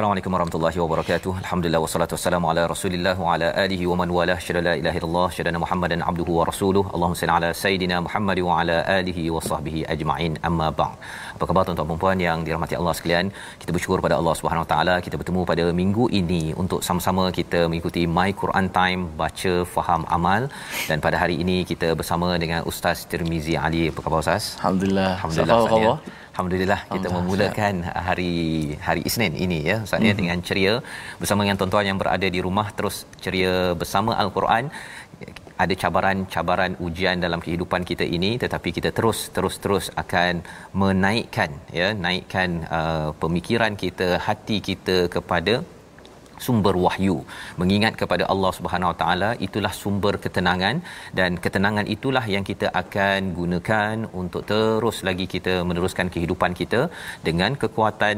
Assalamualaikum warahmatullahi wabarakatuh. Alhamdulillah wassalatu wassalamu ala Rasulillah wa ala alihi wa man walah. Syada la ilaha illallah, syada Muhammadan abduhu wa rasuluh. Allahumma salli ala sayidina Muhammad wa ala alihi wa sahbihi ajma'in. Amma ba'd. Apa khabar tuan-tuan dan puan yang dirahmati Allah sekalian? Kita bersyukur pada Allah Subhanahu wa taala kita bertemu pada minggu ini untuk sama-sama kita mengikuti My Quran Time baca faham amal dan pada hari ini kita bersama dengan Ustaz Tirmizi Ali. Apa khabar Ustaz? Alhamdulillah. Alhamdulillah. Apa Ustaz, ya. Alhamdulillah kita memulakan hari hari Isnin ini ya Ustaz Mhm. ya dengan ceria. Bersama dengan tuan-tuan yang berada di rumah terus ceria bersama Al-Quran. Ada cabaran-cabaran ujian dalam kehidupan kita ini tetapi kita terus terus terus akan menaikkan ya naikkan uh, pemikiran kita hati kita kepada sumber wahyu mengingat kepada Allah Subhanahu Wa Taala itulah sumber ketenangan dan ketenangan itulah yang kita akan gunakan untuk terus lagi kita meneruskan kehidupan kita dengan kekuatan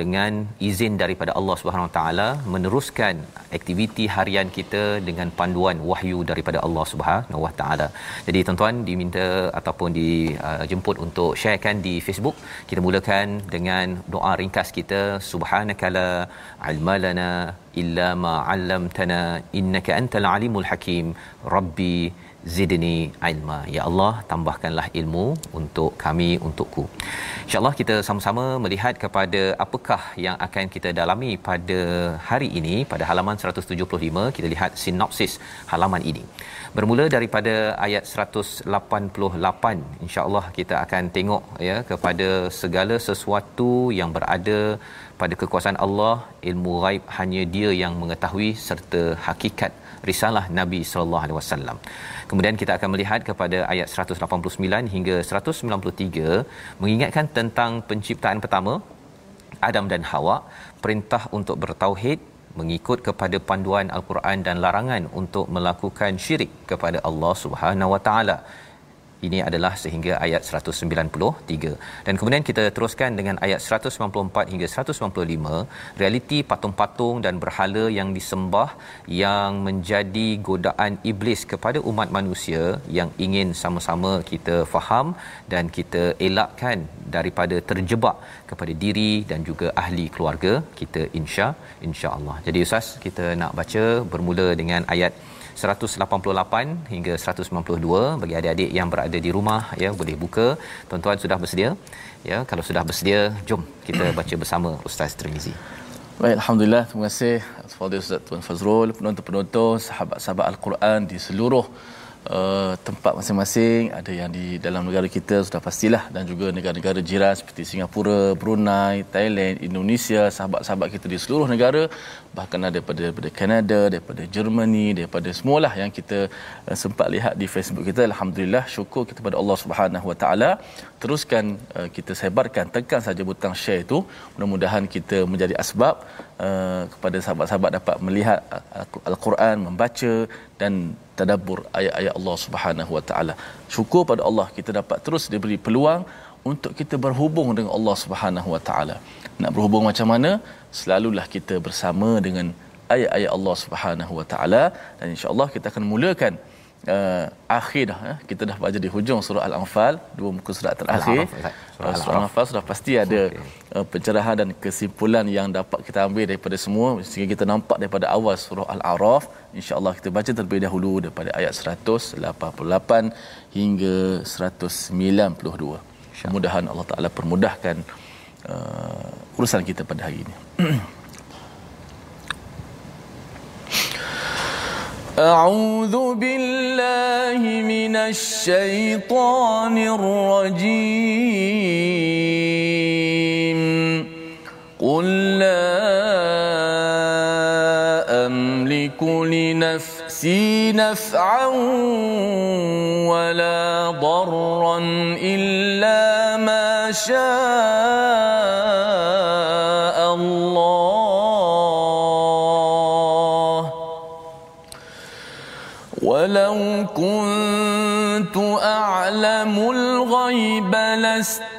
dengan izin daripada Allah Subhanahu Wa Taala meneruskan aktiviti harian kita dengan panduan wahyu daripada Allah Subhanahu Wa Taala. Jadi tuan-tuan diminta ataupun dijemput untuk sharekan di Facebook. Kita mulakan dengan doa ringkas kita subhanakala ilmalana illa ma 'allamtana innaka antal alimul hakim. Rabbi zidni ilma. Ya Allah tambahkanlah ilmu untuk kami untukku. Insyaallah kita sama-sama melihat kepada apakah yang akan kita dalami pada hari ini pada halaman 175 kita lihat sinopsis halaman ini. Bermula daripada ayat 188 insyaallah kita akan tengok ya kepada segala sesuatu yang berada pada kekuasaan Allah ilmu ghaib hanya dia yang mengetahui serta hakikat risalah Nabi sallallahu alaihi wasallam. Kemudian kita akan melihat kepada ayat 189 hingga 193 mengingatkan tentang penciptaan pertama Adam dan Hawa, perintah untuk bertauhid mengikut kepada panduan al-Quran dan larangan untuk melakukan syirik kepada Allah Subhanahu wa taala ini adalah sehingga ayat 193 dan kemudian kita teruskan dengan ayat 194 hingga 195 realiti patung-patung dan berhala yang disembah yang menjadi godaan iblis kepada umat manusia yang ingin sama-sama kita faham dan kita elakkan daripada terjebak kepada diri dan juga ahli keluarga kita insya insya-Allah. Jadi ustaz kita nak baca bermula dengan ayat 188 hingga 192 bagi adik-adik yang berada di rumah ya boleh buka. Tuan-tuan sudah bersedia? Ya kalau sudah bersedia jom kita baca bersama ustaz Tirmizi. Baik, Alhamdulillah. Terima kasih. Kepada Ustaz Tuan Fazrul, penonton-penonton, sahabat-sahabat Al-Quran di seluruh uh, tempat masing-masing. Ada yang di dalam negara kita sudah pastilah dan juga negara-negara jiran seperti Singapura, Brunei, Thailand, Indonesia, sahabat-sahabat kita di seluruh negara. Bahkan ada daripada, daripada Kanada, daripada Germany, daripada semualah yang kita uh, sempat lihat di Facebook kita. Alhamdulillah, syukur kita kepada Allah Subhanahu Wa Taala. Teruskan uh, kita sebarkan, tekan saja butang share itu. Mudah-mudahan kita menjadi asbab uh, kepada sahabat-sahabat dapat melihat Al-Quran, membaca dan tadabbur ayat-ayat Allah Subhanahu Wa Taala. Syukur pada Allah kita dapat terus diberi peluang untuk kita berhubung dengan Allah Subhanahu Wa Taala. Nak berhubung macam mana? Selalulah kita bersama dengan ayat-ayat Allah Subhanahu Wa Taala dan insya-Allah kita akan mulakan uh, akhir dah eh. kita dah baca di hujung surah al-anfal dua muka surat terakhir. Surah, surah al-anfal. Sudah pasti ada okay. uh, pencerahan dan kesimpulan yang dapat kita ambil daripada semua sehingga kita nampak daripada awal surah al-araf. insya-Allah kita baca terlebih dahulu daripada ayat 188 hingga 192 mudah-mudahan Allah Taala permudahkan uh, urusan kita pada hari ini أعوذ بالله من الشيطان الرجيم. قل لا أملك لنفسي نفعا ولا ضرا إلا ما شاء.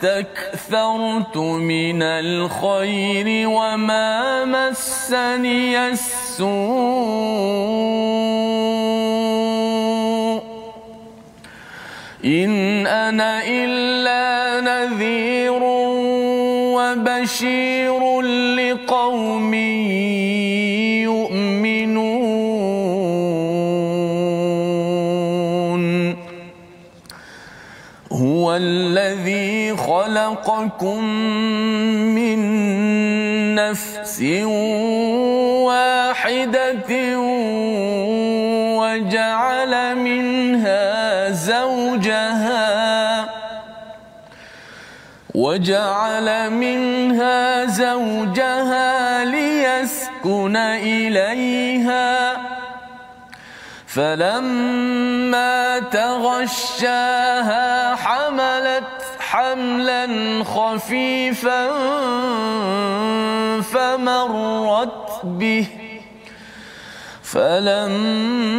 لاستكثرت من الخير وما مسني السوء. إن أنا إلا نذير وبشير خلقكم من نفس واحدة وجعل منها زوجها وجعل منها زوجها ليسكن إليها فلما تغشاها حملت حملا خفيفا فمرت به. فلما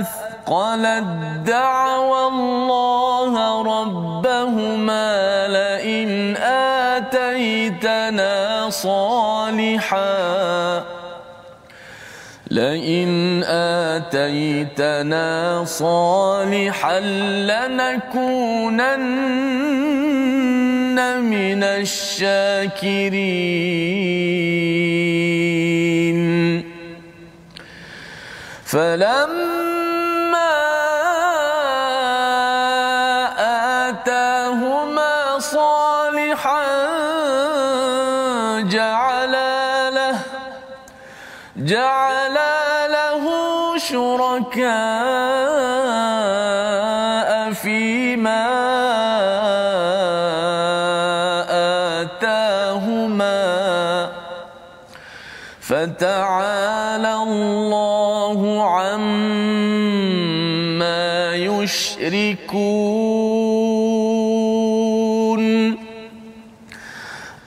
أثقلت دعوى الله ربهما لئن آتيتنا صالحا لئن آتيتنا صالحا لنكونن من الشاكرين. فلما شركاء فيما آتاهما فتعالى الله عما يشركون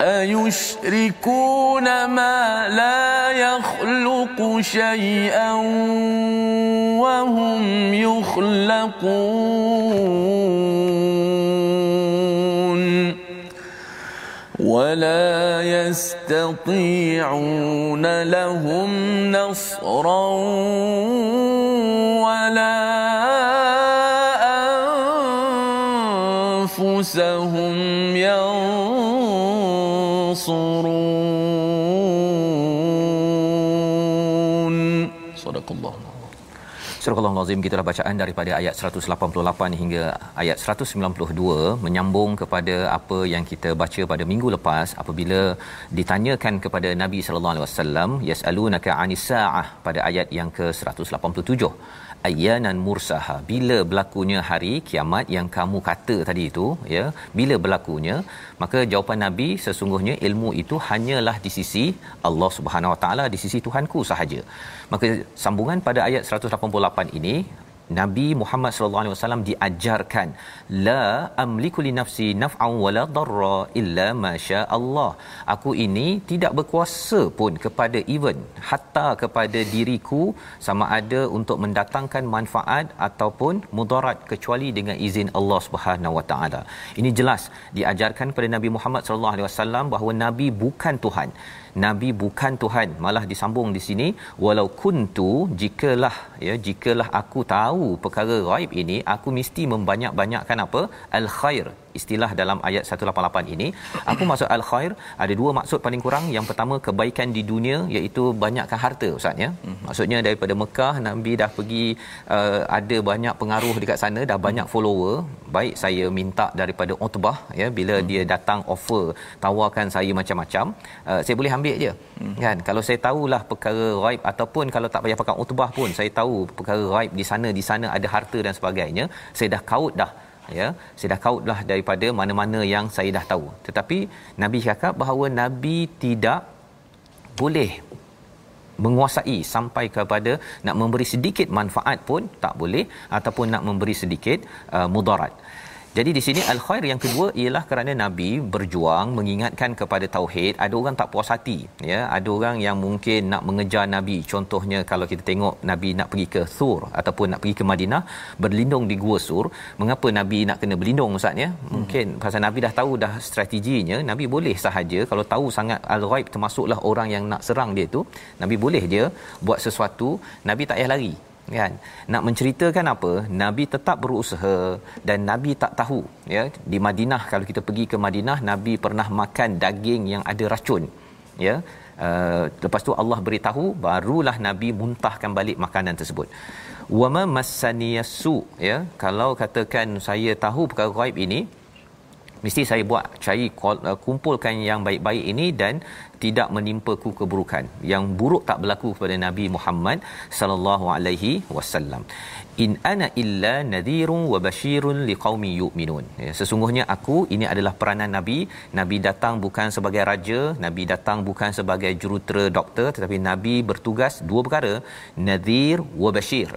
أيشركون ما شيئا وهم يخلقون ولا يستطيعون لهم نصرا ولا أنفسهم ينصرون Subhanakallah. Surah Al Azim kita bacaan daripada ayat 188 hingga ayat 192 menyambung kepada apa yang kita baca pada minggu lepas. Apabila ditanyakan kepada Nabi sallallahu alaihi wasallam yasalunaka anis saah? pada ayat yang ke 187 ayanan mursaha. Bila berlakunya hari kiamat yang kamu kata tadi itu ya bila berlakunya maka jawapan nabi sesungguhnya ilmu itu hanyalah di sisi Allah Subhanahu Wa Taala di sisi Tuhanku sahaja. Maka sambungan pada ayat 188 ini Nabi Muhammad sallallahu alaihi wasallam diajarkan la amliku li nafsi naf'an wala darra illa ma Allah. Aku ini tidak berkuasa pun kepada even hatta kepada diriku sama ada untuk mendatangkan manfaat ataupun mudarat kecuali dengan izin Allah Subhanahu wa taala. Ini jelas diajarkan kepada Nabi Muhammad sallallahu alaihi wasallam bahawa nabi bukan Tuhan nabi bukan tuhan malah disambung di sini walau kuntu jikalah ya jikalah aku tahu perkara ghaib ini aku mesti membanyak-banyakkan apa? Al khair istilah dalam ayat 188 ini. Apa maksud al khair ada dua maksud paling kurang. Yang pertama kebaikan di dunia iaitu banyakkan harta ustaz ya. Mhm. maksudnya daripada Mekah nabi dah pergi uh, ada banyak pengaruh dekat sana dah banyak follower. Baik saya minta daripada Utbah ya bila hmm. dia datang offer tawarkan saya macam-macam uh, saya boleh ambil je. Hmm. kan? Kalau saya tahulah perkara ghaib ataupun kalau tak payah pakai Utbah pun saya tahu perkara ghaib di sana di sana ada harta dan sebagainya saya dah kaut dah ya saya dah kautlah daripada mana-mana yang saya dah tahu. Tetapi nabi cakap bahawa nabi tidak boleh menguasai sampai kepada nak memberi sedikit manfaat pun tak boleh ataupun nak memberi sedikit uh, mudarat jadi di sini al khair yang kedua ialah kerana nabi berjuang mengingatkan kepada tauhid. Ada orang tak puas hati, ya. Ada orang yang mungkin nak mengejar nabi. Contohnya kalau kita tengok nabi nak pergi ke Sur ataupun nak pergi ke Madinah berlindung di Gua Sur, mengapa nabi nak kena berlindung ustaz ya? Mungkin hmm. pasal nabi dah tahu dah strateginya, nabi boleh sahaja kalau tahu sangat al-ghaib termasuklah orang yang nak serang dia tu, nabi boleh dia buat sesuatu, nabi tak payah lari kan? Nak menceritakan apa? Nabi tetap berusaha dan nabi tak tahu ya? Di Madinah kalau kita pergi ke Madinah nabi pernah makan daging yang ada racun ya? Uh, lepas tu Allah beritahu barulah nabi muntahkan balik makanan tersebut. Wama massaniyasu ya? Kalau katakan saya tahu perkara ghaib ini mesti saya buat cari uh, kumpulkan yang baik-baik ini dan tidak menimpaku keburukan. Yang buruk tak berlaku kepada Nabi Muhammad sallallahu alaihi wasallam. In ana illa nadhirun wa bashirun liqaumi yu'minun. Ya, sesungguhnya aku ini adalah peranan nabi. Nabi datang bukan sebagai raja nabi datang bukan sebagai jurutera doktor tetapi nabi bertugas dua perkara nadhir wa bashir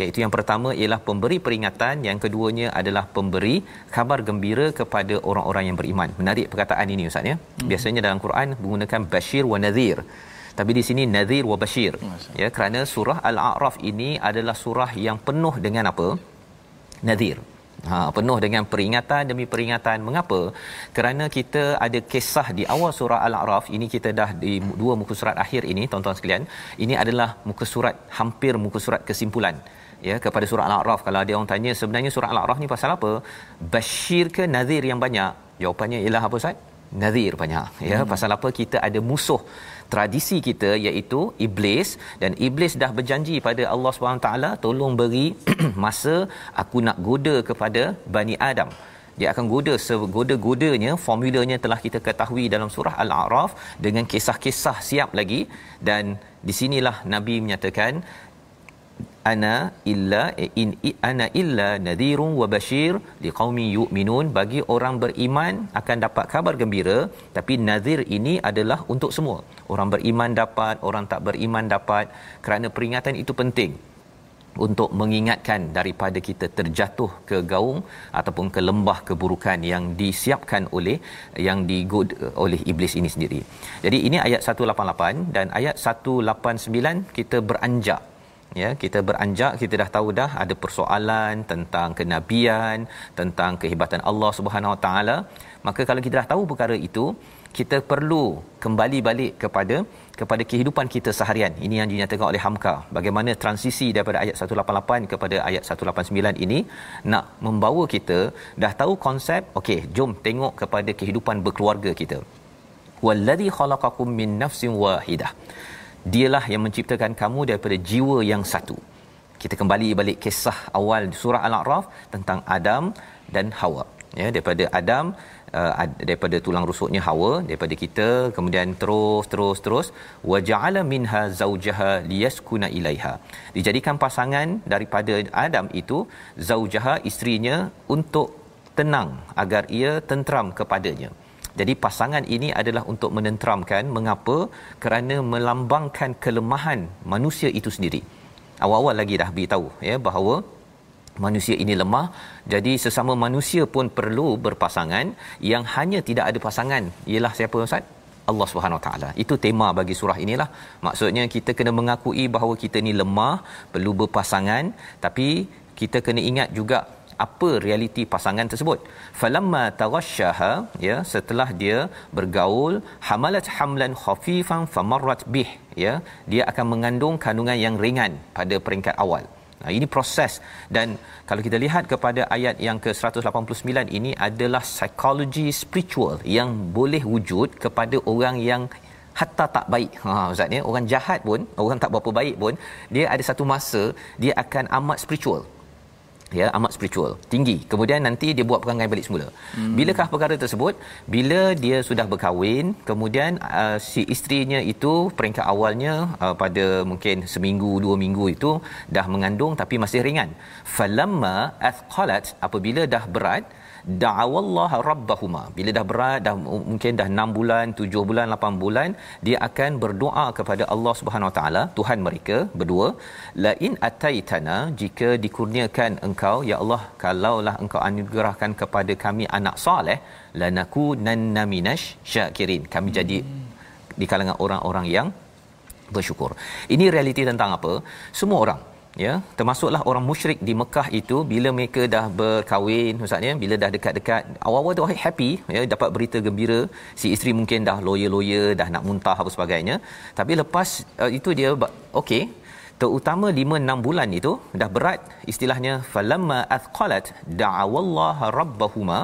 iaitu yang pertama ialah pemberi peringatan yang keduanya adalah pemberi khabar gembira kepada orang-orang yang beriman menarik perkataan ini ustaz ya hmm. biasanya dalam Quran menggunakan bashir wa nadhir tapi di sini nadhir wa bashir ya kerana surah al-a'raf ini adalah surah yang penuh dengan apa nadhir Ha, penuh dengan peringatan demi peringatan. Mengapa? Kerana kita ada kisah di awal surah Al-A'raf. Ini kita dah di dua muka surat akhir ini, tuan-tuan sekalian. Ini adalah muka surat, hampir muka surat kesimpulan ya kepada surah al-a'raf. Kalau ada orang tanya sebenarnya surah al-a'raf ni pasal apa? Bashir ke nazir yang banyak? Jawapannya ialah apa ustaz? Nazir banyak ya. Hmm. pasal apa kita ada musuh tradisi kita iaitu iblis. Dan iblis dah berjanji pada Allah Subhanahu taala tolong beri masa aku nak goda kepada bani adam. Dia akan goda segoda-godanya formulanya telah kita ketahui dalam surah al-a'raf dengan kisah-kisah siap lagi. Dan di sinilah nabi menyatakan ana illa in ana illa nadhirun wa bashir liqaumi yu'minun. Bagi orang beriman akan dapat kabar gembira tapi nadhir ini adalah untuk semua. Orang beriman dapat orang tak beriman dapat. Kerana peringatan itu penting untuk mengingatkan daripada kita terjatuh ke gaung ataupun ke lembah keburukan yang disiapkan oleh yang digod oleh iblis ini sendiri. Jadi ini ayat 188 dan ayat 189 kita beranjak ya kita beranjak kita dah tahu dah ada persoalan tentang kenabian tentang kehebatan Allah Subhanahu Wa Taala. Maka kalau kita dah tahu perkara itu kita perlu kembali balik kepada kepada kehidupan kita seharian. Ini yang dinyatakan oleh Hamka. Bagaimana transisi daripada ayat 188 kepada ayat 189 ini nak membawa kita dah tahu konsep okey jom tengok kepada kehidupan berkeluarga kita. Wallazi khalaqakum min nafsin wahidah dialah yang menciptakan kamu daripada jiwa yang satu. Kita kembali balik kisah awal surah al-a'raf tentang Adam dan Hawa. Ya daripada Adam uh, daripada tulang rusuknya Hawa daripada kita kemudian terus terus terus waja'ala minha zaujaha liyaskuna ilaiha. Dijadikan pasangan daripada Adam itu zaujaha isterinya untuk tenang agar ia tentram kepadanya jadi pasangan ini adalah untuk menenteramkan mengapa? Kerana melambangkan kelemahan manusia itu sendiri. Awal-awal lagi dah beritahu ya bahawa manusia ini lemah jadi sesama manusia pun perlu berpasangan yang hanya tidak ada pasangan ialah siapa ustaz Allah Subhanahu Wa Taala. Itu tema bagi surah inilah. Maksudnya kita kena mengakui bahawa kita ni lemah, perlu berpasangan, tapi kita kena ingat juga apa realiti pasangan tersebut. Falamma taghashaha ya setelah dia bergaul hamalat hamlan khafifan famarrat bih ya dia akan mengandung kandungan yang ringan pada peringkat awal. Nah, ini proses dan kalau kita lihat kepada ayat yang ke-189 ini adalah psikologi spiritual yang boleh wujud kepada orang yang hatta tak baik. Ha ustaz ni orang jahat pun, orang tak berapa baik pun, dia ada satu masa dia akan amat spiritual ya amat spiritual tinggi. Kemudian nanti dia buat perangai balik semula. Hmm. bilakah perkara tersebut? Bila dia sudah berkahwin kemudian uh, si isterinya itu peringkat awalnya uh, pada mungkin seminggu dua minggu itu dah mengandung tapi masih ringan. Falamma athqalat apabila dah berat da'awallaha rabbahuma. Bila dah berat dah mungkin dah 6 bulan 7 bulan 8 bulan dia akan berdoa kepada Allah Subhanahu Wa Taala Tuhan mereka berdua la in ataitana jika dikurniakan engkau ya Allah kalaulah engkau anugerahkan kepada kami anak soleh lanakunanna minash syakirin. Kami jadi di kalangan orang-orang yang bersyukur. Ini realiti tentang apa? Semua orang ya termasuklah orang musyrik di Mekah itu bila mereka dah berkahwin maksudnya bila dah dekat-dekat awal-awal tu happy ya dapat berita gembira. Si isteri mungkin dah lawyer-lawyer dah nak muntah apa sebagainya. Tapi lepas uh, itu dia okey terutama 5 6 bulan itu dah berat istilahnya falamma athqalat da'awallaha rabbahuma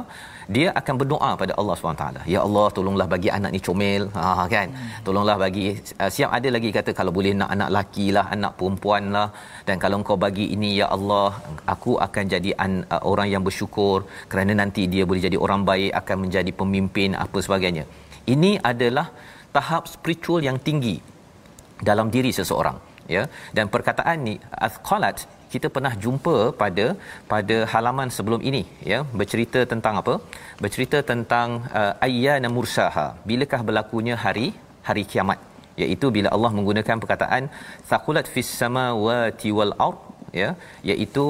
dia akan berdoa pada Allah SWT ya Allah tolonglah bagi anak ni comel. Ha kan? Tolonglah bagi uh, siap. Ada lagi kata kalau boleh nak anak laki lah anak perempuan lah dan kalau engkau bagi ini ya Allah aku akan jadi an, uh, orang yang bersyukur kerana nanti dia boleh jadi orang baik akan menjadi pemimpin apa sebagainya. Ini adalah tahap spiritual yang tinggi dalam diri seseorang ya. Dan perkataan ni azqalat kita pernah jumpa pada pada halaman sebelum ini ya bercerita tentang apa? Bercerita tentang uh, ayyana mursaha. Bilakah berlakunya hari hari kiamat? Iaitu bila Allah menggunakan perkataan thaqulat fis samawati wal ard ya iaitu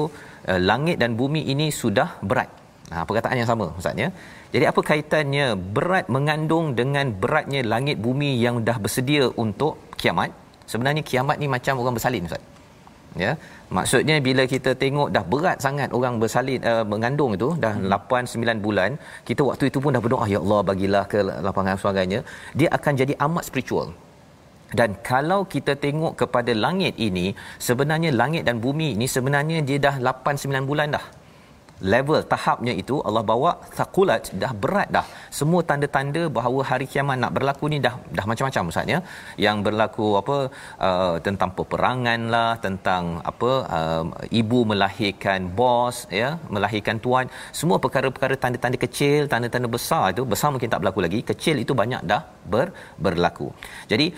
uh, langit dan bumi ini sudah berat. Ha, perkataan yang sama Ustaz ya. Jadi apa kaitannya berat mengandung dengan beratnya langit bumi yang dah bersedia untuk kiamat? Sebenarnya kiamat ni macam orang bersalin Ustaz ya maksudnya bila kita tengok dah berat sangat orang bersalin uh, mengandung itu dah hmm. 8 9 bulan kita waktu itu pun dah berdoa ya Allah bagilah ke lapangan sebagainya. Dia akan jadi amat spiritual. Dan kalau kita tengok kepada langit ini sebenarnya langit dan bumi ini sebenarnya dia dah 8 9 bulan dah level tahapnya itu Allah bawa thaqulat dah berat dah. Semua tanda-tanda bahawa hari kiamat nak berlaku ni dah dah macam-macam ustaz ya. Yang berlaku apa uh, tentang peperangan lah tentang apa uh, ibu melahirkan bos ya melahirkan tuan. Semua perkara-perkara tanda-tanda kecil tanda-tanda besar itu besar mungkin tak berlaku lagi. Kecil itu banyak dah ber, berlaku. Jadi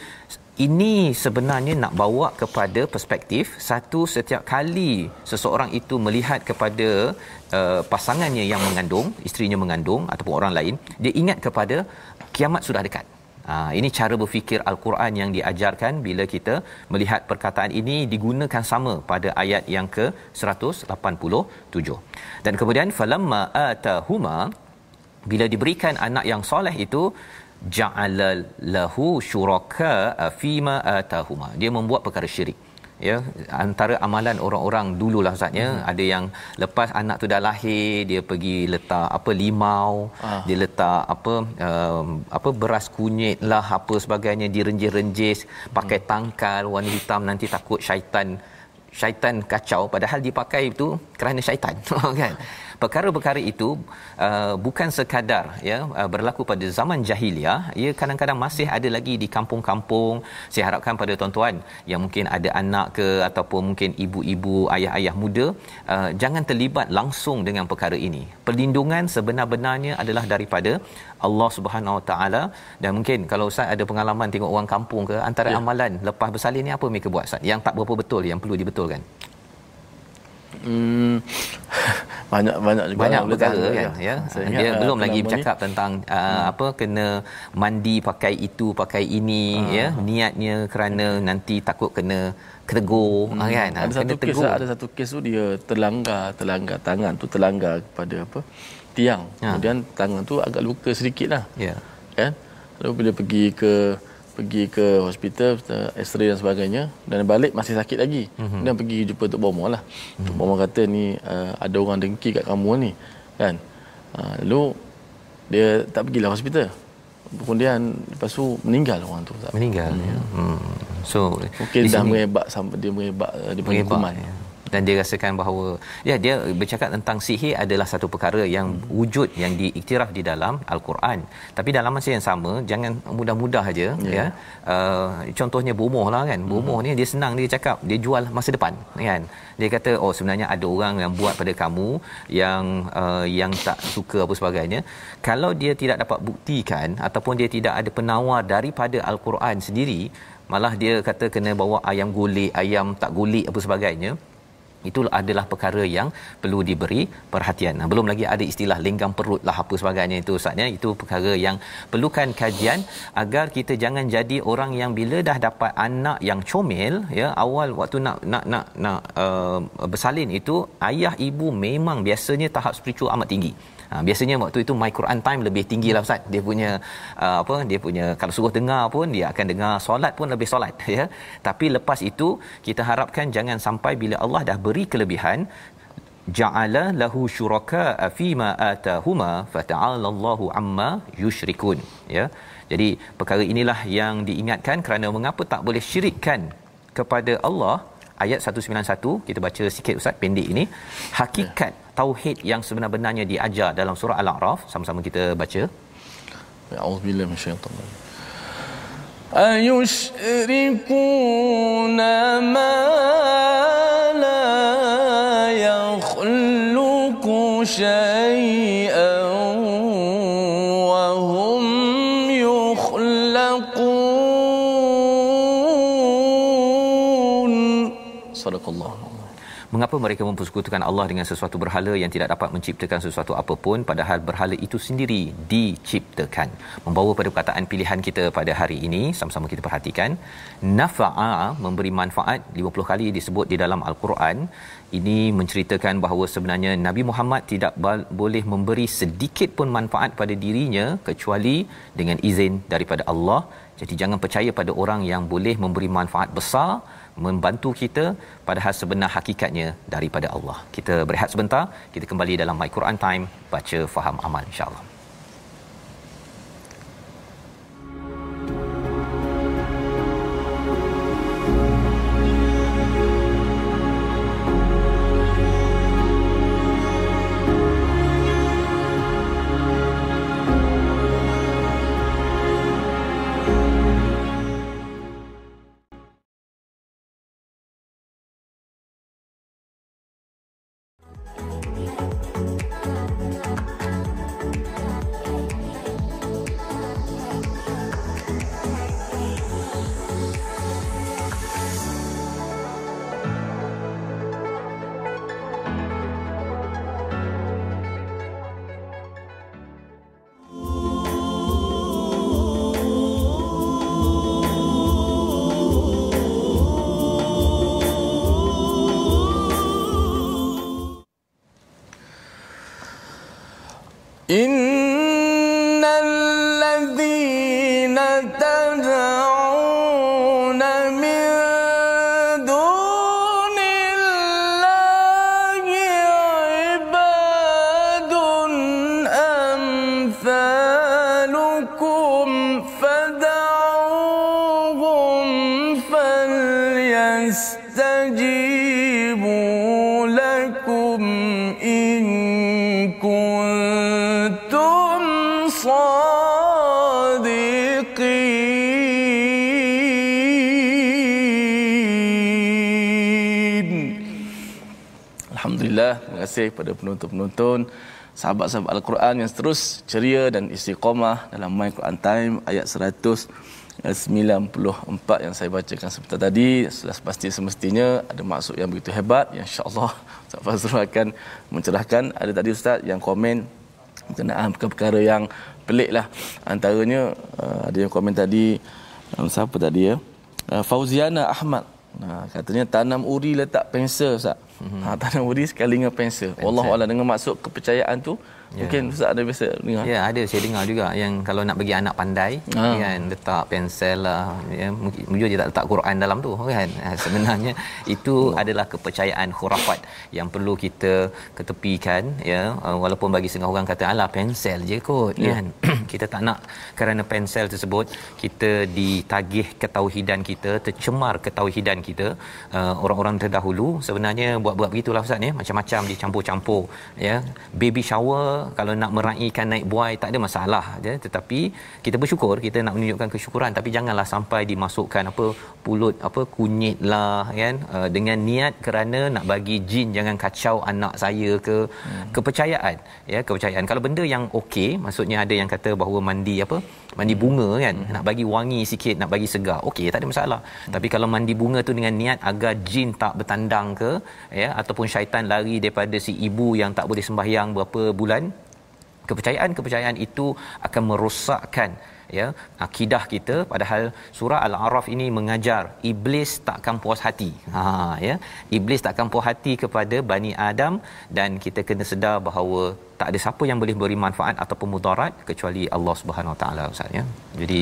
ini sebenarnya nak bawa kepada perspektif satu setiap kali seseorang itu melihat kepada uh, pasangannya yang mengandung isterinya mengandung ataupun orang lain dia ingat kepada kiamat sudah dekat Ha, ini cara berfikir Al-Quran yang diajarkan bila kita melihat perkataan ini digunakan sama pada ayat yang ke 187. Dan kemudian falamma atahuma bila diberikan anak yang soleh itu ja'ala lahu syuraka fima atahuma dia membuat perkara syirik ya antara amalan orang-orang dululah ustaz ya hmm. ada yang lepas anak tu dah lahir dia pergi letak apa limau ah. dia letak apa uh, apa beras kunyit lah apa sebagainya direnjis-renjis pakai hmm. tangkal warna hitam nanti takut syaitan syaitan kacau padahal dipakai itu kerana syaitan kan perkara-perkara itu uh, bukan sekadar ya uh, berlaku pada zaman jahiliah. Ia kadang-kadang masih ada lagi di kampung-kampung. Saya harapkan pada tuan-tuan yang mungkin ada anak ke ataupun mungkin ibu-ibu ayah-ayah muda uh, jangan terlibat langsung dengan perkara ini. Perlindungan sebenar-benarnya adalah daripada Allah Subhanahu Wa Taala. Dan mungkin kalau ustaz ada pengalaman tengok orang kampung ke antara ya. amalan lepas bersalin ni apa mereka buat ustaz? Yang tak berapa betul yang perlu dibetulkan Hmm, banyak banyak juga banyak perkara kan? Ya Saya dia ingat, ah, belum lagi ni? bercakap tentang uh, apa kena mandi pakai itu pakai ini Ah. ya. Niatnya kerana nanti takut kena tegur hmm. kan? Ada satu kes lah, ada satu kes tu dia terlanggar terlanggar tangan tu terlanggar kepada apa? Tiang. Ha. kemudian tangan tu agak luka sedikit lah. Ya. Kan? Lalu bila pergi ke pergi ke hospital x-ray dan sebagainya dan balik masih sakit lagi mm-hmm. dan pergi jumpa Tok Bomo lah mm-hmm. Tok Bomo kata ni uh, ada orang dengki kat kamu ni kan uh, lalu dia tak pergilah hospital kemudian lepas tu meninggal orang tu tak meninggal ya hmm. so mungkin dah sini- merebak sampai dia merebak uh, dia panggil mengebak kuman ya. Dan dia rasakan bahawa ya dia bercakap tentang sihir adalah satu perkara yang wujud yang diiktiraf di dalam al-Quran. Tapi dalam masa yang sama jangan mudah-mudah aja Ya. ya. Uh, contohnya bomoh lah kan. Bomoh ni dia senang dia cakap dia jual masa depan kan. Dia kata oh sebenarnya ada orang yang buat pada kamu yang uh, yang tak suka apa sebagainya. Kalau dia tidak dapat buktikan ataupun dia tidak ada penawar daripada al-Quran sendiri malah dia kata kena bawa ayam gulik ayam tak gulik apa sebagainya itu adalah perkara yang perlu diberi perhatian. Nah, belum lagi ada istilah lenggang perut lah apa sebagainya itu Ustaz ya. Itu perkara yang perlukan kajian agar kita jangan jadi orang yang bila dah dapat anak yang comel ya awal waktu nak nak nak nak uh, bersalin itu ayah ibu memang biasanya tahap spiritual amat tinggi. Ha, biasanya waktu itu my Quran time lebih tinggi lah Ustaz. Dia punya uh, apa dia punya kalau suruh dengar pun dia akan dengar solat pun lebih solat ya. Tapi lepas itu kita harapkan jangan sampai bila Allah dah beri kelebihan ja'ala lahu syuraka fi ma atahuma fata'ala Allahu amma yushrikun ya. Jadi perkara inilah yang diingatkan kerana mengapa tak boleh syirikkan kepada Allah ayat 191 kita baca sikit ustaz pendek ini hakikat tauhid yang sebenar-benarnya diajar dalam surah al-a'raf sama-sama kita baca A'udzubillah minasyaitanir rajim. أيشركون ما لا يخلق شيئا Mengapa mereka mempersekutukan Allah dengan sesuatu berhala yang tidak dapat menciptakan sesuatu apapun padahal berhala itu sendiri diciptakan. Membawa pada perkataan pilihan kita pada hari ini, sama-sama kita perhatikan. Nafa'a memberi manfaat 50 kali disebut di dalam al-Quran. Ini menceritakan bahawa sebenarnya Nabi Muhammad tidak boleh memberi sedikit pun manfaat pada dirinya kecuali dengan izin daripada Allah. Jadi jangan percaya pada orang yang boleh memberi manfaat besar membantu kita padahal sebenar hakikatnya daripada Allah. Kita berehat sebentar, kita kembali dalam My Quran Time baca faham amal insya-Allah. Kasih kepada penonton-penonton, sahabat-sahabat Al-Quran yang terus ceria dan istiqamah dalam My Quran Time ayat uh, 94 yang saya bacakan sebentar tadi. Sudah pasti semestinya ada maksud yang begitu hebat yang insya-Allah Ustaz Fazrul akan mencerahkan. Ada tadi ustaz yang komen berkenaan perkara yang pelik lah. Antaranya uh, ada yang komen tadi uh, siapa tadi ya? Uh, Fauziana Ahmad Nah, katanya tanam uri letak pensel ustaz. Mm-hmm. Ha, tanam uri sekali dengan pensel. Allah Allah dengan maksud kepercayaan tu Yeah. Mungkin Ustaz ada biasa dengar. Ya, yeah, ada saya dengar juga yang kalau nak bagi anak pandai ha. kan letak pensel lah ya mungkin dia tak letak Quran dalam tu kan. Sebenarnya itu oh. adalah kepercayaan khurafat yang perlu kita ketepikan ya uh, walaupun bagi setengah orang kata alah pensel je kot yeah. kan. kita tak nak kerana pensel tersebut kita ditagih ketauhidan kita, tercemar ketauhidan kita. Uh, orang-orang terdahulu sebenarnya buat-buat begitulah Ustaz ya, macam-macam dicampur-campur ya. Baby shower kalau nak meraihkan naik buai tak ada masalah ya tetapi kita bersyukur kita nak menunjukkan kesyukuran. Tapi janganlah sampai dimasukkan apa pulut apa kunyit lah kan? Uh, dengan niat kerana nak bagi jin jangan kacau anak saya ke hmm. kepercayaan ya? Kepercayaan. Kalau benda yang okey maksudnya ada yang kata bahawa mandi apa mandi bunga kan? Hmm. nak bagi wangi sikit nak bagi segar. Okey tak ada masalah. Hmm. tapi kalau mandi bunga tu dengan niat agar jin tak bertandang ke ya ataupun syaitan lari daripada si ibu yang tak boleh sembahyang berapa bulan kepercayaan-kepercayaan itu akan merosakkan ya akidah kita. Padahal surah al-araf ini mengajar iblis takkan puas hati. Ha ya. Iblis takkan puas hati kepada bani adam dan kita kena sedar bahawa tak ada siapa yang boleh beri manfaat ataupun mudarat kecuali Allah Subhanahu Wa Taala Ustaz ya. Jadi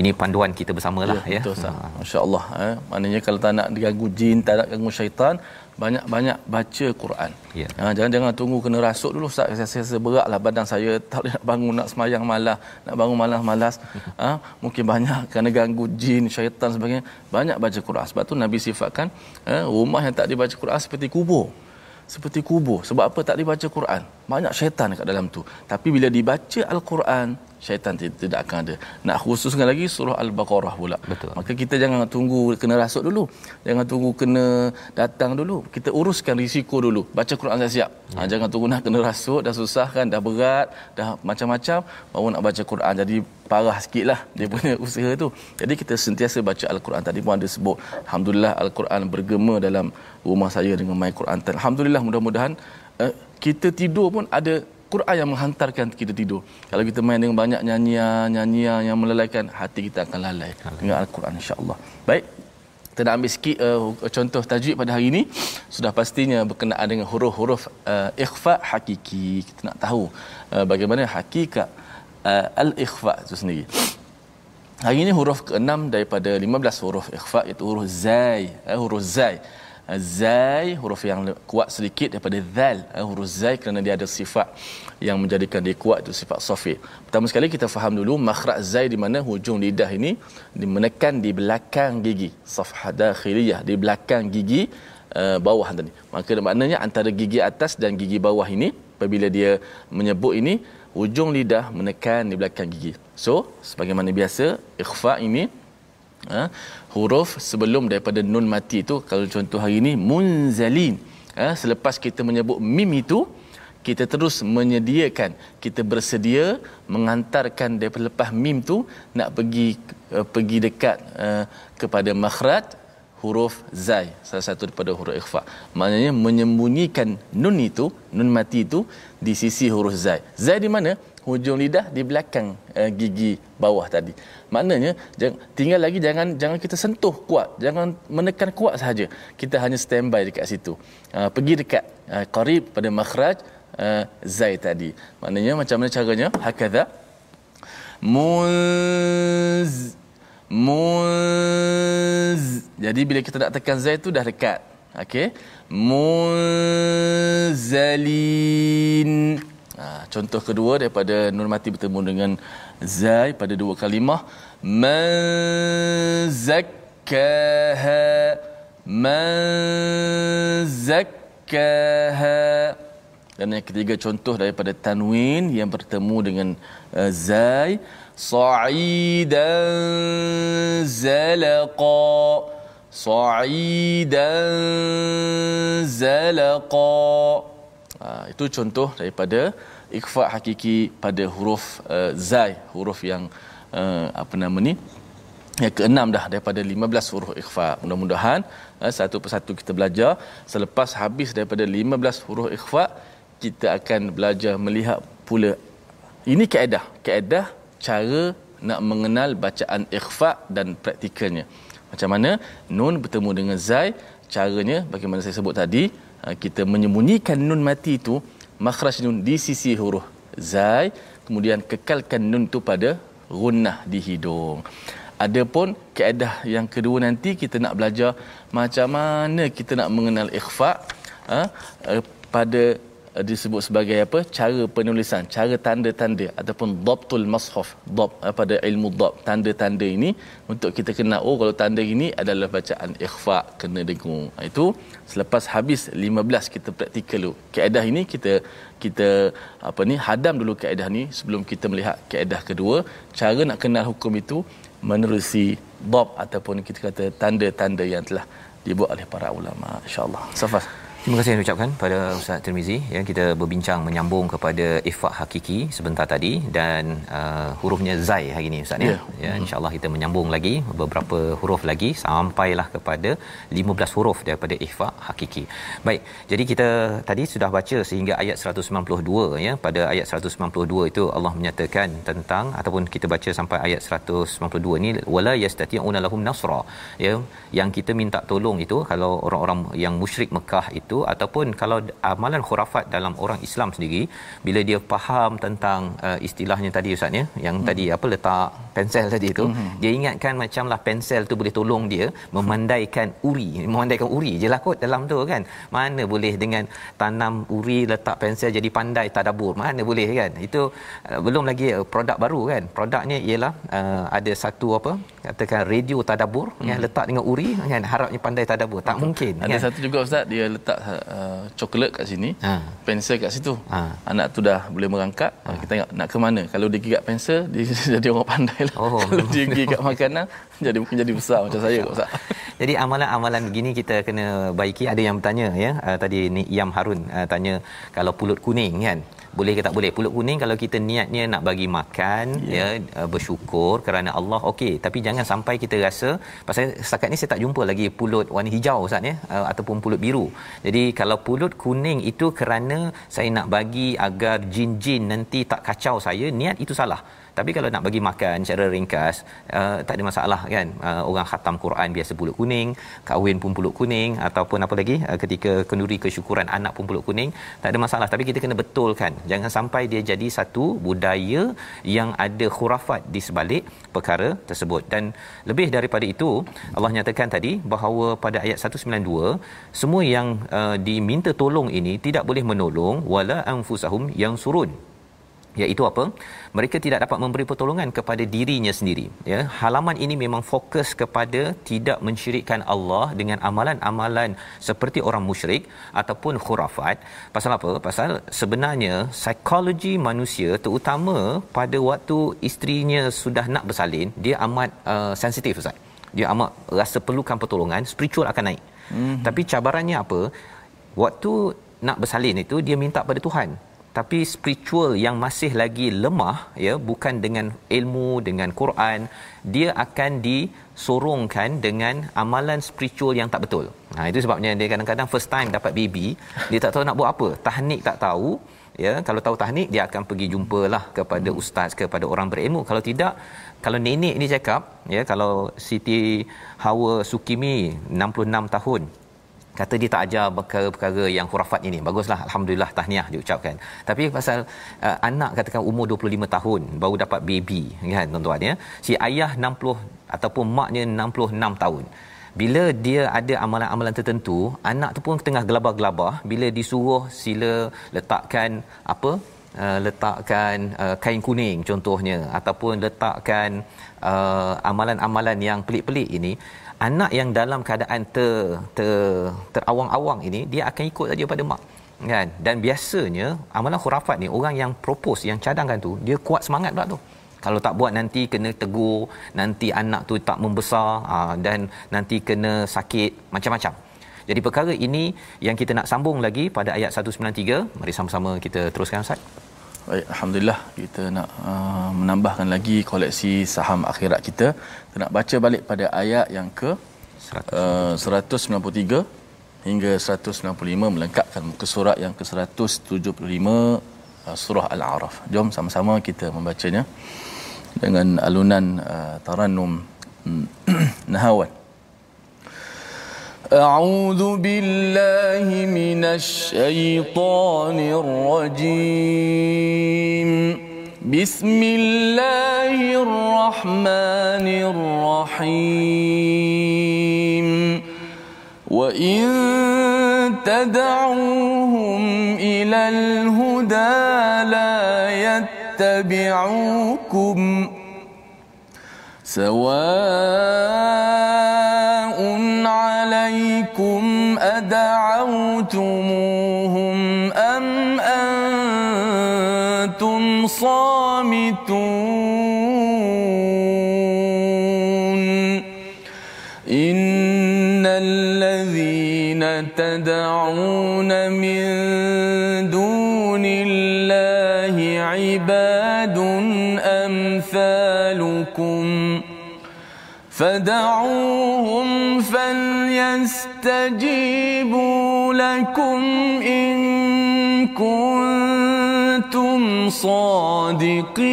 ini panduan kita bersamalah ya. ya. Betul Ustaz. Ha. Masya-Allah eh. Maknanya kalau tak nak diganggu jin, tak nak ganggu syaitan, banyak-banyak baca Quran. Ya. Ha, jangan-jangan tunggu kena rasuk dulu Ustaz. Saya rasa beratlah badan saya tak boleh nak bangun nak semayang malas, nak bangun malas malas. Ha, mungkin banyak kerana ganggu jin, syaitan sebagainya. Banyak baca Quran. Sebab tu Nabi sifatkan eh, rumah yang tak dibaca Quran seperti kubur seperti kubur. Sebab apa? Tak dibaca Quran. Banyak syaitan dekat dalam tu. Tapi bila dibaca al-Quran syaitan tidak akan ada. Nak khususkan lagi surah al-baqarah pula. Betul. maka kita jangan tunggu kena rasuk dulu. Jangan tunggu kena datang dulu. Kita uruskan risiko dulu. Baca Quran dah siap. Ya. ha, jangan tunggu nak kena rasuk. Dah susah kan dah berat dah macam-macam baru nak baca Quran jadi parah sikit lah dia punya usaha tu. Jadi kita sentiasa baca al-Quran. Tadi pun ada sebut alhamdulillah al-Quran bergema dalam rumah saya dengan my Quran. Alhamdulillah mudah-mudahan uh, kita tidur pun ada Quran yang menghantarkan kita tidur. Kalau kita main dengan banyak nyanyian, nyanyian yang melelaikan, hati kita akan lalai dengan Al-Quran insya-Allah. Baik. Kita nak ambil sikit uh, contoh tajwid pada hari ini. Sudah pastinya berkenaan dengan huruf-huruf uh, ikhfa hakiki. Kita nak tahu uh, bagaimana hakikat uh, al-ikhfa itu sendiri. Hari ini huruf ke-6 daripada 15 huruf ikhfa iaitu huruf zai, uh, huruf zai zai huruf yang kuat sedikit daripada zal. Eh, huruf zai kerana dia ada sifat yang menjadikan dia kuat itu sifat safi pertama sekali kita faham dulu makhraj zai di mana hujung lidah ini menekan di belakang gigi. Safha dakhiliyah di belakang gigi uh, bawah tadi. Maka maknanya antara gigi atas dan gigi bawah ini apabila dia menyebut ini hujung lidah menekan di belakang gigi. So sebagaimana biasa ikhfa ini ha, huruf sebelum daripada nun mati itu kalau contoh hari ini munzalin. Ha, selepas kita menyebut mim itu kita terus menyediakan kita bersedia mengantarkan daripada lepas mim tu nak pergi uh, pergi dekat uh, kepada makhraj huruf zai. Salah satu daripada huruf ikhfa. Maknanya menyembunyikan nun itu nun mati itu di sisi huruf zai. Zai di mana hujung lidah di belakang uh, gigi bawah tadi. Maknanya tinggal lagi jangan jangan kita sentuh kuat, jangan menekan kuat sahaja. Kita hanya standby dekat situ. Uh, pergi dekat uh, qarib pada makhraj uh, zai tadi. Maknanya macam mana caranya? Hakadha muz muz. Jadi bila kita nak tekan zai tu dah dekat. Okey. Muzalin. Ha, contoh kedua daripada Nur Mati bertemu dengan Zai pada dua kalimah Man zakkaha Dan yang ketiga contoh daripada Tanwin yang bertemu dengan uh, Zai Sa'idan zalaqa Sa'idan zalaqa Ha, itu contoh daripada ikhfa hakiki pada huruf uh, zai, huruf yang uh, apa nama ni? yang keenam dah daripada 15 huruf ikhfa. Mudah-mudahan uh, satu persatu kita belajar. Selepas habis daripada 15 huruf ikhfa kita akan belajar melihat pula ini kaedah. Kaedah cara nak mengenal bacaan ikhfa dan praktikalnya. Macam mana nun bertemu dengan zai caranya bagaimana saya sebut tadi kita menyembunyikan nun mati itu makhraj nun di sisi huruf zai kemudian kekalkan nun tu pada gunnah di hidung. Adapun kaedah yang kedua nanti kita nak belajar macam mana kita nak mengenal ikhfa ha, pada disebut sebagai apa? Cara penulisan cara tanda-tanda ataupun dhabtul mashaf dhab eh, pada ilmu dhab tanda-tanda ini untuk kita kenal oh kalau tanda ini adalah bacaan ikhfa kena dengung. Ah, itu selepas habis 15 kita praktikal dulu. Kaedah ini kita kita apa ni hadam dulu kaedah ni sebelum kita melihat kaedah kedua. Cara nak kenal hukum itu menerusi dhab ataupun kita kata tanda-tanda yang telah dibuat oleh para ulama insyaallah. Safas Terima kasih yang ucapkan pada Ustaz Tirmizi ya kita berbincang menyambung kepada ifak hakiki sebentar tadi dan uh, hurufnya zai hari ini Ustaz ya. Yeah. Ya insya-Allah kita menyambung lagi beberapa huruf lagi sampailah kepada 15 huruf daripada ifak hakiki. Baik. Jadi kita tadi sudah baca sehingga ayat 192 ya. Pada ayat 192 itu Allah menyatakan tentang ataupun kita baca sampai ayat 192 ni wala yastati'una lahum nasra ya yang kita minta tolong itu kalau orang-orang yang musyrik Mekah itu itu ataupun kalau amalan khurafat dalam orang Islam sendiri bila dia faham tentang uh, istilahnya tadi ustaz ya yang hmm. tadi apa letak pensel tadi tu hmm. dia ingatkan macamlah pensel tu boleh tolong dia memandaikan uri memandaikan uri je lah kot dalam tu kan mana boleh dengan tanam uri letak pensel jadi pandai tadabbur mana boleh kan itu uh, belum lagi uh, produk baru kan produknya ialah uh, ada satu apa katakan radio tadabbur hmm. yang letak dengan uri kan harapnya pandai tadabbur tak mungkin ada kan? satu juga ustaz dia letak uh, coklat kat sini, ha. pensel kat situ. Ha. Anak tu dah boleh merangkak. Ha. Kita tengok nak ke mana. Kalau dia gigit pensel, dia jadi orang pandai lah. Oh, Kalau dia gigit makanan, jadi mungkin jadi besar macam saya. Ustaz. Jadi amalan-amalan begini kita kena baiki. Ada yang bertanya ya. Uh, tadi ni Iam Harun uh, tanya kalau pulut kuning kan boleh ke tak boleh? Pulut kuning kalau kita niatnya nak bagi makan yeah. ya uh, bersyukur kerana Allah okey. Tapi jangan sampai kita rasa pasal setakat ni saya tak jumpa lagi pulut warna hijau ustaz ya uh, ataupun pulut biru. Jadi kalau pulut kuning itu kerana saya nak bagi agar jin-jin nanti tak kacau saya niat itu salah tapi kalau nak bagi makan secara ringkas uh, tak ada masalah kan? Uh, orang khatam Quran biasa pulut kuning kahwin pun pulut kuning ataupun apa lagi? Uh, ketika kenduri kesyukuran anak pun pulut kuning tak ada masalah. Tapi kita kena betulkan jangan sampai dia jadi satu budaya yang ada khurafat di sebalik perkara tersebut. Dan lebih daripada itu Allah nyatakan tadi bahawa pada ayat 192 semua yang uh, diminta tolong ini tidak boleh menolong wala anfusahum yang surun iaitu apa? Mereka tidak dapat memberi pertolongan kepada dirinya sendiri ya. Halaman ini memang fokus kepada tidak mensyirikkan Allah dengan amalan-amalan seperti orang musyrik ataupun khurafat. Pasal apa? Pasal sebenarnya psikologi manusia terutama pada waktu isterinya sudah nak bersalin dia amat uh, sensitif ustaz. Dia amat rasa perlukan pertolongan spiritual akan naik. Mm-hmm. tapi cabarannya apa? Waktu nak bersalin itu dia minta pada Tuhan tapi spiritual yang masih lagi lemah ya bukan dengan ilmu dengan Quran dia akan disorongkan dengan amalan spiritual yang tak betul. Ha itu sebabnya dia kadang-kadang first time dapat baby dia tak tahu nak buat apa. Tahnik tak tahu ya kalau tahu tahnik dia akan pergi jumpalah kepada ustaz kepada orang berilmu kalau tidak kalau nenek ni cakap ya kalau Siti Hawa Sukimi 66 tahun kata dia tak ajar perkara-perkara yang khurafat ini. Baguslah alhamdulillah tahniah diucapkan. Tapi pasal uh, anak katakan umur 25 tahun baru dapat baby kan tuan-tuan ya? Si ayah 60 ataupun maknya 66 tahun. Bila dia ada amalan-amalan tertentu anak tu pun tengah gelabah-gelabah bila disuruh sila letakkan apa? Uh, letakkan uh, kain kuning contohnya ataupun letakkan uh, amalan-amalan yang pelik-pelik ini anak yang dalam keadaan ter, ter terawang-awang ini dia akan ikut saja pada mak. Kan? Dan biasanya amalan khurafat ni orang yang propose yang cadangkan tu dia kuat semangat pula tu. Kalau tak buat nanti kena tegur nanti anak tu tak membesar aa, dan nanti kena sakit macam-macam. Jadi perkara ini yang kita nak sambung lagi pada ayat 193 mari sama-sama kita teruskan ustaz Baik, alhamdulillah kita nak uh, menambahkan lagi koleksi saham akhirat kita. Kita nak baca balik pada ayat yang ke uh, 193 hingga 195 melengkapkan muka surat yang ke 175 uh, surah Al-A'raf. Jom sama-sama kita membacanya dengan alunan uh, tarannum nahawan. أعوذ بالله من الشيطان الرجيم. بسم الله الرحمن الرحيم. وإن تدعوهم إلى الهدى لا يتبعوكم. سواء عليكم أدعوتموهم أم أنتم صامتون؟ إن الذين تدعون من دون الله عباد أمثالكم فدعوهم فليستجيبوا لكم إن كنتم صادقين.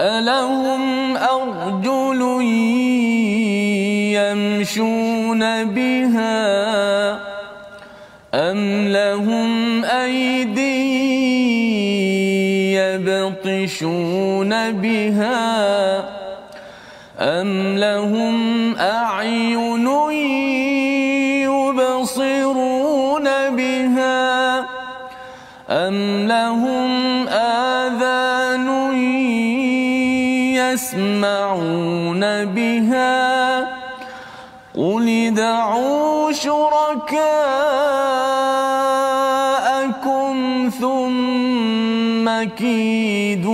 ألهم أرجل يمشون بها أم لهم أيدي يبطشون بها أم لهم أعين يبصرون بها أم لهم آذان يسمعون بها قل ادعوا شركاءكم ثم كيدون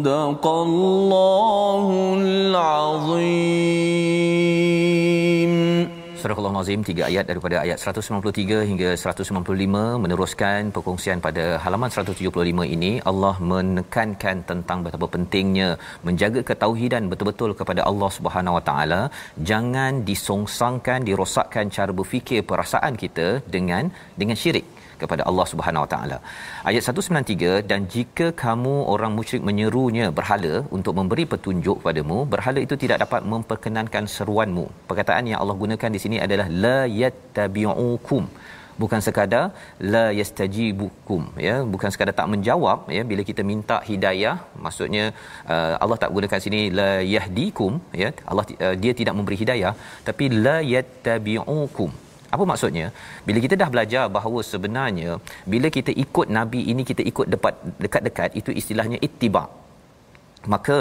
صدق الله العظيم Surah Al-Azim tiga ayat daripada ayat 193 hingga 195 meneruskan perkongsian pada halaman 175 ini Allah menekankan tentang betapa pentingnya menjaga ketauhidan betul-betul kepada Allah Subhanahu Wa Taala jangan disongsangkan dirosakkan cara berfikir perasaan kita dengan dengan syirik kepada Allah Subhanahu Wa Taala. Ayat 193 dan jika kamu orang musyrik menyerunya berhala untuk memberi petunjuk padamu, berhala itu tidak dapat memperkenankan seruanmu. Perkataan yang Allah gunakan di sini adalah la yattabi'ukum. Bukan sekadar la yastajibukum ya. Bukan sekadar tak menjawab ya. Bila kita minta hidayah maksudnya uh, Allah tak gunakan sini la yahdikum ya. Allah uh, dia tidak memberi hidayah tapi la yattabi'ukum apa maksudnya? Bila kita dah belajar bahawa sebenarnya bila kita ikut nabi ini kita ikut dekat dekat-dekat itu istilahnya ittiba. Maka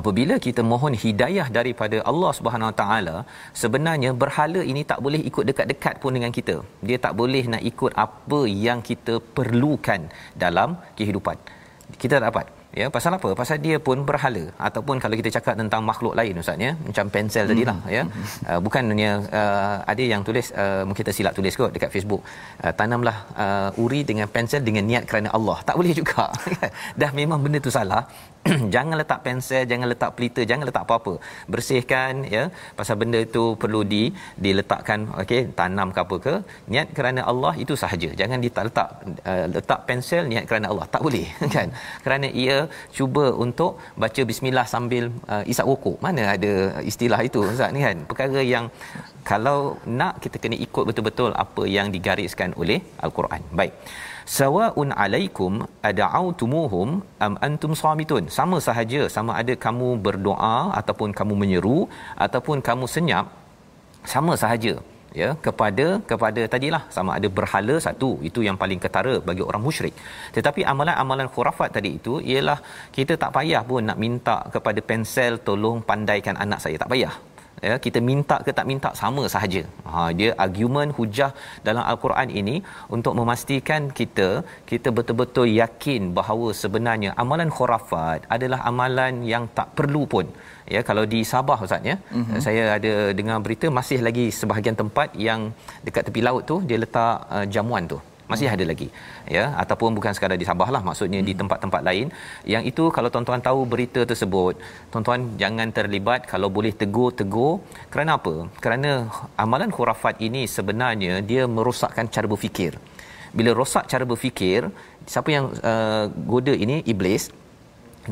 apabila kita mohon hidayah daripada Allah Subhanahu Wa Taala, sebenarnya berhala ini tak boleh ikut dekat-dekat pun dengan kita. Dia tak boleh nak ikut apa yang kita perlukan dalam kehidupan. Kita tak dapat ya pasal apa? Pasal dia pun berhala. Ataupun kalau kita cakap tentang makhluk lain ustaz ya. Macam pensel hmm. tadilah ya. Uh, bukannya uh, ada yang tulis uh, mungkin kita silap tulis kot dekat Facebook. Uh, tanamlah uh, uri dengan pensel dengan niat kerana Allah. Tak boleh juga. Dah memang benda tu salah jangan letak pensel jangan letak pelita jangan letak apa-apa. Bersihkan ya. Pasal benda itu perlu di diletakkan okey tanam ke apa ke. Niat kerana Allah itu sahaja. Jangan diletak letak uh, letak pensel niat kerana Allah. Tak boleh kan? Kerana ia cuba untuk baca bismillah sambil uh, isap rokok. Mana ada istilah itu ustaz ni kan? Perkara yang kalau nak kita kena ikut betul-betul apa yang digariskan oleh al-Quran. Baik sawaun alaikum ad'autumuhum am antum samitun. Sama sahaja sama ada kamu berdoa ataupun kamu menyeru ataupun kamu senyap sama sahaja ya. Kepada kepada tadilah sama ada berhala satu. Itu yang paling ketara bagi orang musyrik. Tetapi amalan-amalan khurafat tadi itu ialah kita tak payah pun nak minta kepada pensel tolong pandaikan anak saya. Tak payah ya kita minta ke tak minta sama sahaja. Ha dia argument hujah dalam al-Quran ini untuk memastikan kita kita betul-betul yakin bahawa sebenarnya amalan khurafat adalah amalan yang tak perlu pun. Ya kalau di Sabah ustaz ya mm-hmm. saya ada dengar berita masih lagi sebahagian tempat yang dekat tepi laut tu dia letak uh, jamuan tu masih ada lagi. Ya ataupun bukan sekadar di Sabah lah maksudnya hmm. di tempat-tempat lain. Yang itu kalau tuan-tuan tahu berita tersebut tuan-tuan jangan terlibat kalau boleh tegur tegur kerana apa? Kerana amalan khurafat ini sebenarnya dia merosakkan cara berfikir. Bila rosak cara berfikir siapa yang uh, goda ini? Iblis.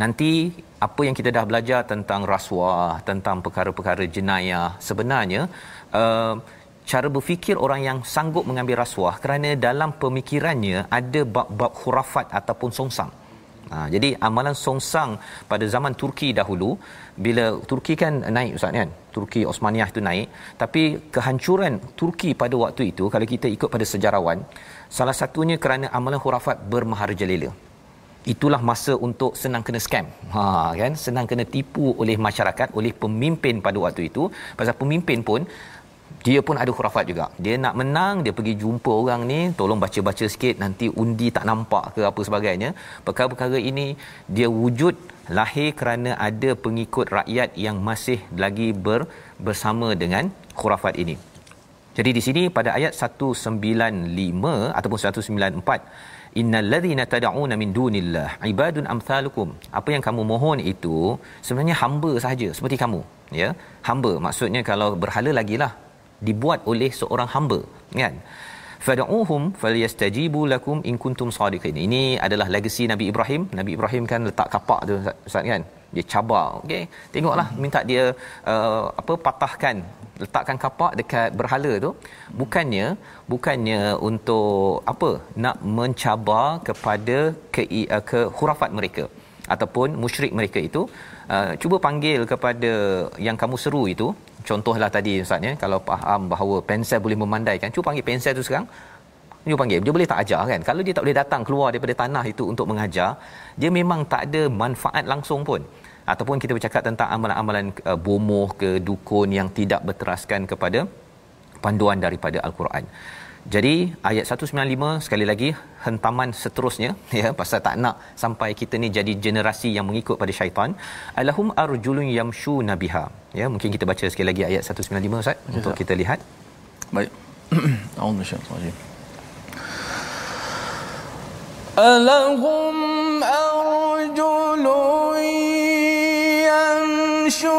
Nanti apa yang kita dah belajar tentang rasuah tentang perkara-perkara jenayah sebenarnya uh, cara berfikir orang yang sanggup mengambil rasuah kerana dalam pemikirannya ada bab-bab khurafat ataupun songsang. Ha, jadi amalan songsang pada zaman Turki dahulu bila Turki kan naik ustaz kan? Turki Osmaniyah itu naik. Tapi kehancuran Turki pada waktu itu kalau kita ikut pada sejarawan salah satunya kerana amalan khurafat bermaharajalela. Itulah masa untuk senang kena scam. Ha kan? Senang kena tipu oleh masyarakat oleh pemimpin pada waktu itu. Pasal pemimpin pun dia pun ada khurafat juga. Dia nak menang, dia pergi jumpa orang ni, tolong baca-baca sikit nanti undi tak nampak ke apa sebagainya. Perkara-perkara ini dia wujud lahir kerana ada pengikut rakyat yang masih lagi ber, bersama dengan khurafat ini. Jadi di sini pada ayat 195 ataupun 194 innal ladzina tad'una min dunillah ibadun amsalukum apa yang kamu mohon itu sebenarnya hamba sahaja seperti kamu ya hamba maksudnya kalau berhala lagilah dibuat oleh seorang hamba kan? Fad'uhum falyastajibu lakum in kuntum sadiqin. Ini adalah legasi Nabi Ibrahim. Nabi Ibrahim kan letak kapak tu Ustaz kan? Dia cabar okey tengoklah minta dia uh, apa patahkan letakkan kapak dekat berhala tu. Bukannya bukannya untuk apa nak mencabar kepada ke uh, ke hurafat mereka ataupun musyrik mereka itu. Uh, cuba panggil kepada yang kamu seru itu contohlah tadi ustaz ya kalau faham bahawa pensel boleh memandaikan cuba panggil pensel tu sekarang. Cuba panggil dia boleh tak ajar kan? Kalau dia tak boleh datang keluar daripada tanah itu untuk mengajar dia memang tak ada manfaat langsung pun. Ataupun kita bercakap tentang amalan-amalan uh, bomoh ke dukun yang tidak berteraskan kepada panduan daripada al-Quran jadi ayat 195 sekali lagi hentaman seterusnya ya pasal tak nak sampai kita ni jadi generasi yang mengikut pada syaitan. Alahum arjulun yamshu nabiha ya mungkin kita baca sekali lagi ayat 195 Ustaz ya, untuk kita lihat. Baik. A'udzu bisyaitanir alahum arjulun yamshu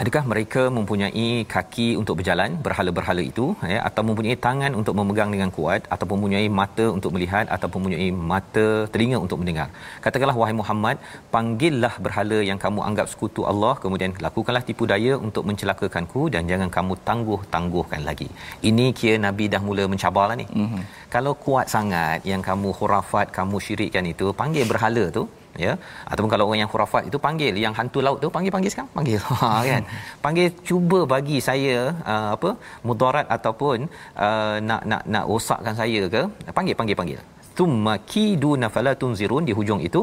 adakah mereka mempunyai kaki untuk berjalan berhala-berhala itu ya atau mempunyai tangan untuk memegang dengan kuat atau mempunyai mata untuk melihat atau mempunyai mata telinga untuk mendengar? Katakanlah wahai Muhammad panggillah berhala yang kamu anggap sekutu Allah kemudian lakukanlah tipu daya untuk mencelakakanku dan jangan kamu tangguh-tangguhkan lagi. Ini kira nabi dah mula mencabarlah ni. Mm-hmm. kalau kuat sangat yang kamu khurafat kamu syirikkan itu panggil berhala tu ya. Ataupun kalau orang yang khurafat itu panggil yang hantu laut tu panggil panggil sekarang? Panggil. Ha kan? Panggil cuba bagi saya uh, apa mudarat ataupun uh, nak nak nak rosakkan saya ke panggil panggil panggil. Thumma kiduna fala tunzirun di hujung itu.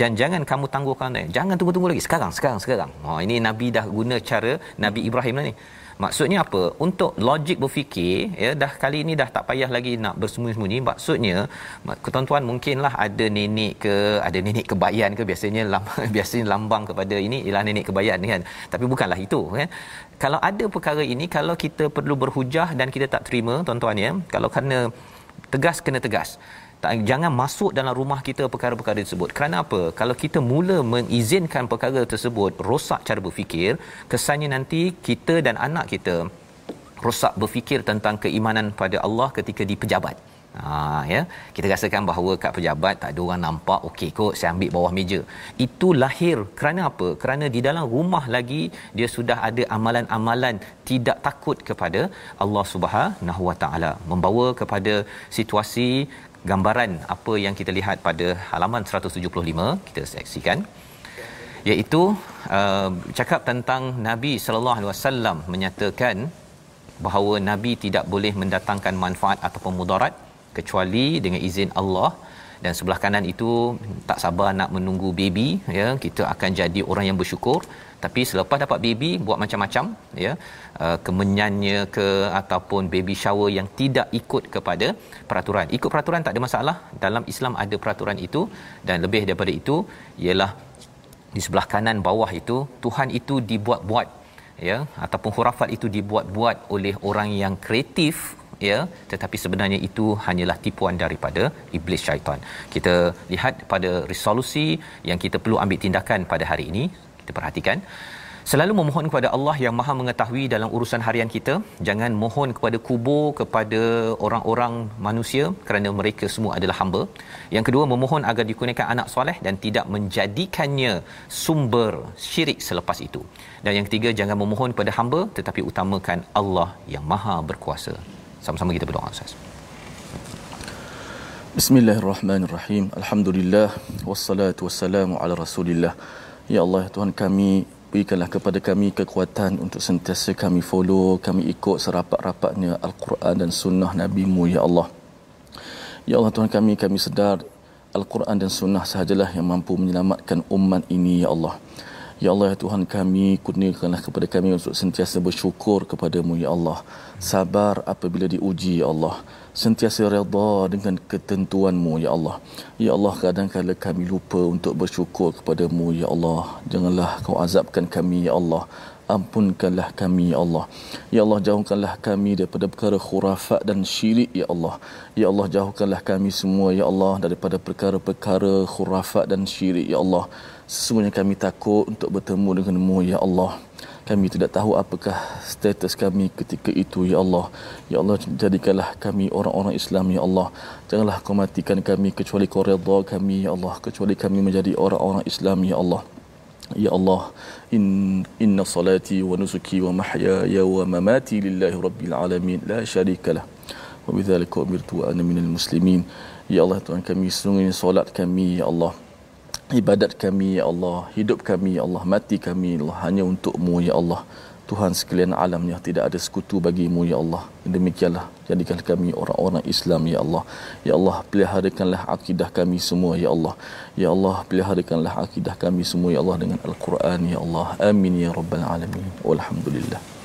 Dan jangan kamu tangguhkan jangan tunggu-tunggu lagi. Sekarang sekarang sekarang. Ha ini nabi dah guna cara nabi Ibrahim lah ni Maksudnya apa? Untuk logik berfikir, ya dah kali ini dah tak payah lagi nak bersembunyi-sembunyi. Maksudnya tuan-tuan mungkinlah ada nenek ke, ada nenek kebayan ke biasanya lam, biasanya lambang kepada ini ialah nenek kebayan kan. Tapi bukanlah itu kan. Kalau ada perkara ini kalau kita perlu berhujah dan kita tak terima tuan-tuan ya, kalau kena tegas kena tegas jangan masuk dalam rumah kita perkara-perkara tersebut. Kerana apa? Kalau kita mula mengizinkan perkara tersebut rosak cara berfikir kesannya nanti kita dan anak kita rosak berfikir tentang keimanan pada Allah ketika di pejabat. Ha ya. Kita rasakan bahawa kat pejabat tak ada orang nampak okey kot saya ambil bawah meja. Itu lahir. Kerana apa? Kerana di dalam rumah lagi dia sudah ada amalan-amalan tidak takut kepada Allah Subhanahu Wa Taala membawa kepada situasi gambaran apa yang kita lihat pada halaman 175 kita saksikan iaitu uh, cakap tentang Nabi sallallahu alaihi wasallam menyatakan bahawa nabi tidak boleh mendatangkan manfaat ataupun mudarat kecuali dengan izin Allah. Dan sebelah kanan itu tak sabar nak menunggu baby ya kita akan jadi orang yang bersyukur tapi selepas dapat baby buat macam-macam ya uh, kemenyannya ke ataupun baby shower yang tidak ikut kepada peraturan. Ikut peraturan tak ada masalah. Dalam Islam ada peraturan itu dan lebih daripada itu ialah di sebelah kanan bawah itu Tuhan itu dibuat-buat ya ataupun khurafat itu dibuat-buat oleh orang yang kreatif ya tetapi sebenarnya itu hanyalah tipuan daripada iblis syaitan. Kita lihat pada resolusi yang kita perlu ambil tindakan pada hari ini kita perhatikan selalu memohon kepada Allah yang Maha mengetahui dalam urusan harian kita jangan mohon kepada kubur kepada orang-orang manusia kerana mereka semua adalah hamba yang kedua memohon agar dikurniakan anak soleh dan tidak menjadikannya sumber syirik selepas itu dan yang ketiga jangan memohon kepada hamba tetapi utamakan Allah yang Maha berkuasa sama-sama kita berdoa Ustaz. Bismillahirrahmanirrahim. Alhamdulillah wassalatu wassalamu ala Rasulillah. Ya Allah Tuhan kami berikanlah kepada kami kekuatan untuk sentiasa kami follow, kami ikut serapat-rapatnya Al-Quran dan sunnah Nabi-Mu ya Allah. Ya Allah Tuhan kami kami sedar Al-Quran dan sunnah sahajalah yang mampu menyelamatkan umat ini ya Allah. Ya Allah ya Tuhan kami kurniakanlah kepada kami untuk sentiasa bersyukur kepadamu ya Allah. Sabar apabila diuji ya Allah. Sentiasa redha dengan ketentuanmu ya Allah. Ya Allah kadang-kadang kami lupa untuk bersyukur kepadamu ya Allah. Janganlah kau azabkan kami ya Allah. Ampunkanlah kami ya Allah. Ya Allah jauhkanlah kami daripada perkara khurafat dan syirik ya Allah. Ya Allah jauhkanlah kami semua ya Allah daripada perkara-perkara khurafat dan syirik ya Allah. Sesungguhnya kami takut untuk bertemu denganmu, Ya Allah. Kami tidak tahu apakah status kami ketika itu, Ya Allah. Ya Allah, jadikanlah kami orang-orang Islam, Ya Allah. Janganlah kau matikan kami kecuali kau redha kami, Ya Allah. Kecuali kami menjadi orang-orang Islam, Ya Allah. Ya Allah, in, inna salati wa nusuki wa mahyaya wa mamati lillahi rabbil alamin. La syarikalah. Wa bidhalika umirtu wa ana minal muslimin. Ya Allah, Tuhan kami, sungguhnya solat kami, Ya Allah ibadat kami ya Allah. Hidup kami ya Allah. Mati kami ya Allah hanya untukmu ya Allah. Tuhan sekalian alamnya tidak ada sekutu bagimu ya Allah. Demikianlah jadikan kami orang-orang Islam ya Allah. Ya Allah peliharakanlah akidah kami semua ya Allah. Ya Allah peliharakanlah akidah kami semua ya Allah dengan al-Quran ya Allah. Amin ya rabbal alamin. Walhamdulillah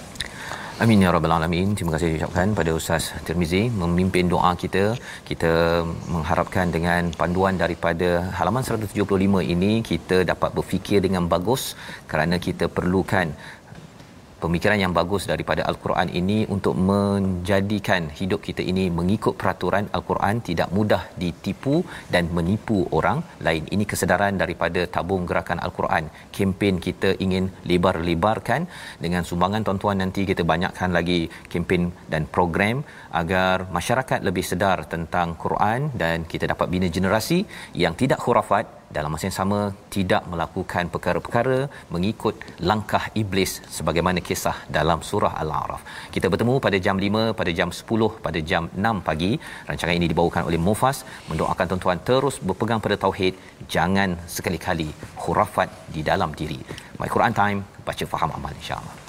Amin ya rabbal alamin. Terima kasih ucapkan pada Ustaz Tirmizi memimpin doa kita. Kita mengharapkan dengan panduan daripada halaman 175 ini kita dapat berfikir dengan bagus kerana kita perlukan pemikiran yang bagus daripada al-Quran ini untuk menjadikan hidup kita ini mengikut peraturan al-Quran tidak mudah ditipu dan menipu orang lain. Ini kesedaran daripada tabung gerakan al-Quran. Kempen kita ingin lebar-lebarkan dengan sumbangan tuan-tuan nanti kita banyakkan lagi kempen dan program agar masyarakat lebih sedar tentang Quran dan kita dapat bina generasi yang tidak khurafat dalam masa yang sama tidak melakukan perkara-perkara mengikut langkah iblis sebagaimana kisah dalam surah Al-A'raf. Kita bertemu pada jam 5, pada jam 10, pada jam 6 pagi. Rancangan ini dibawakan oleh Mufas mendoakan tuan-tuan terus berpegang pada tauhid, jangan sekali-kali khurafat di dalam diri. My Quran Time, baca faham amal insya-Allah.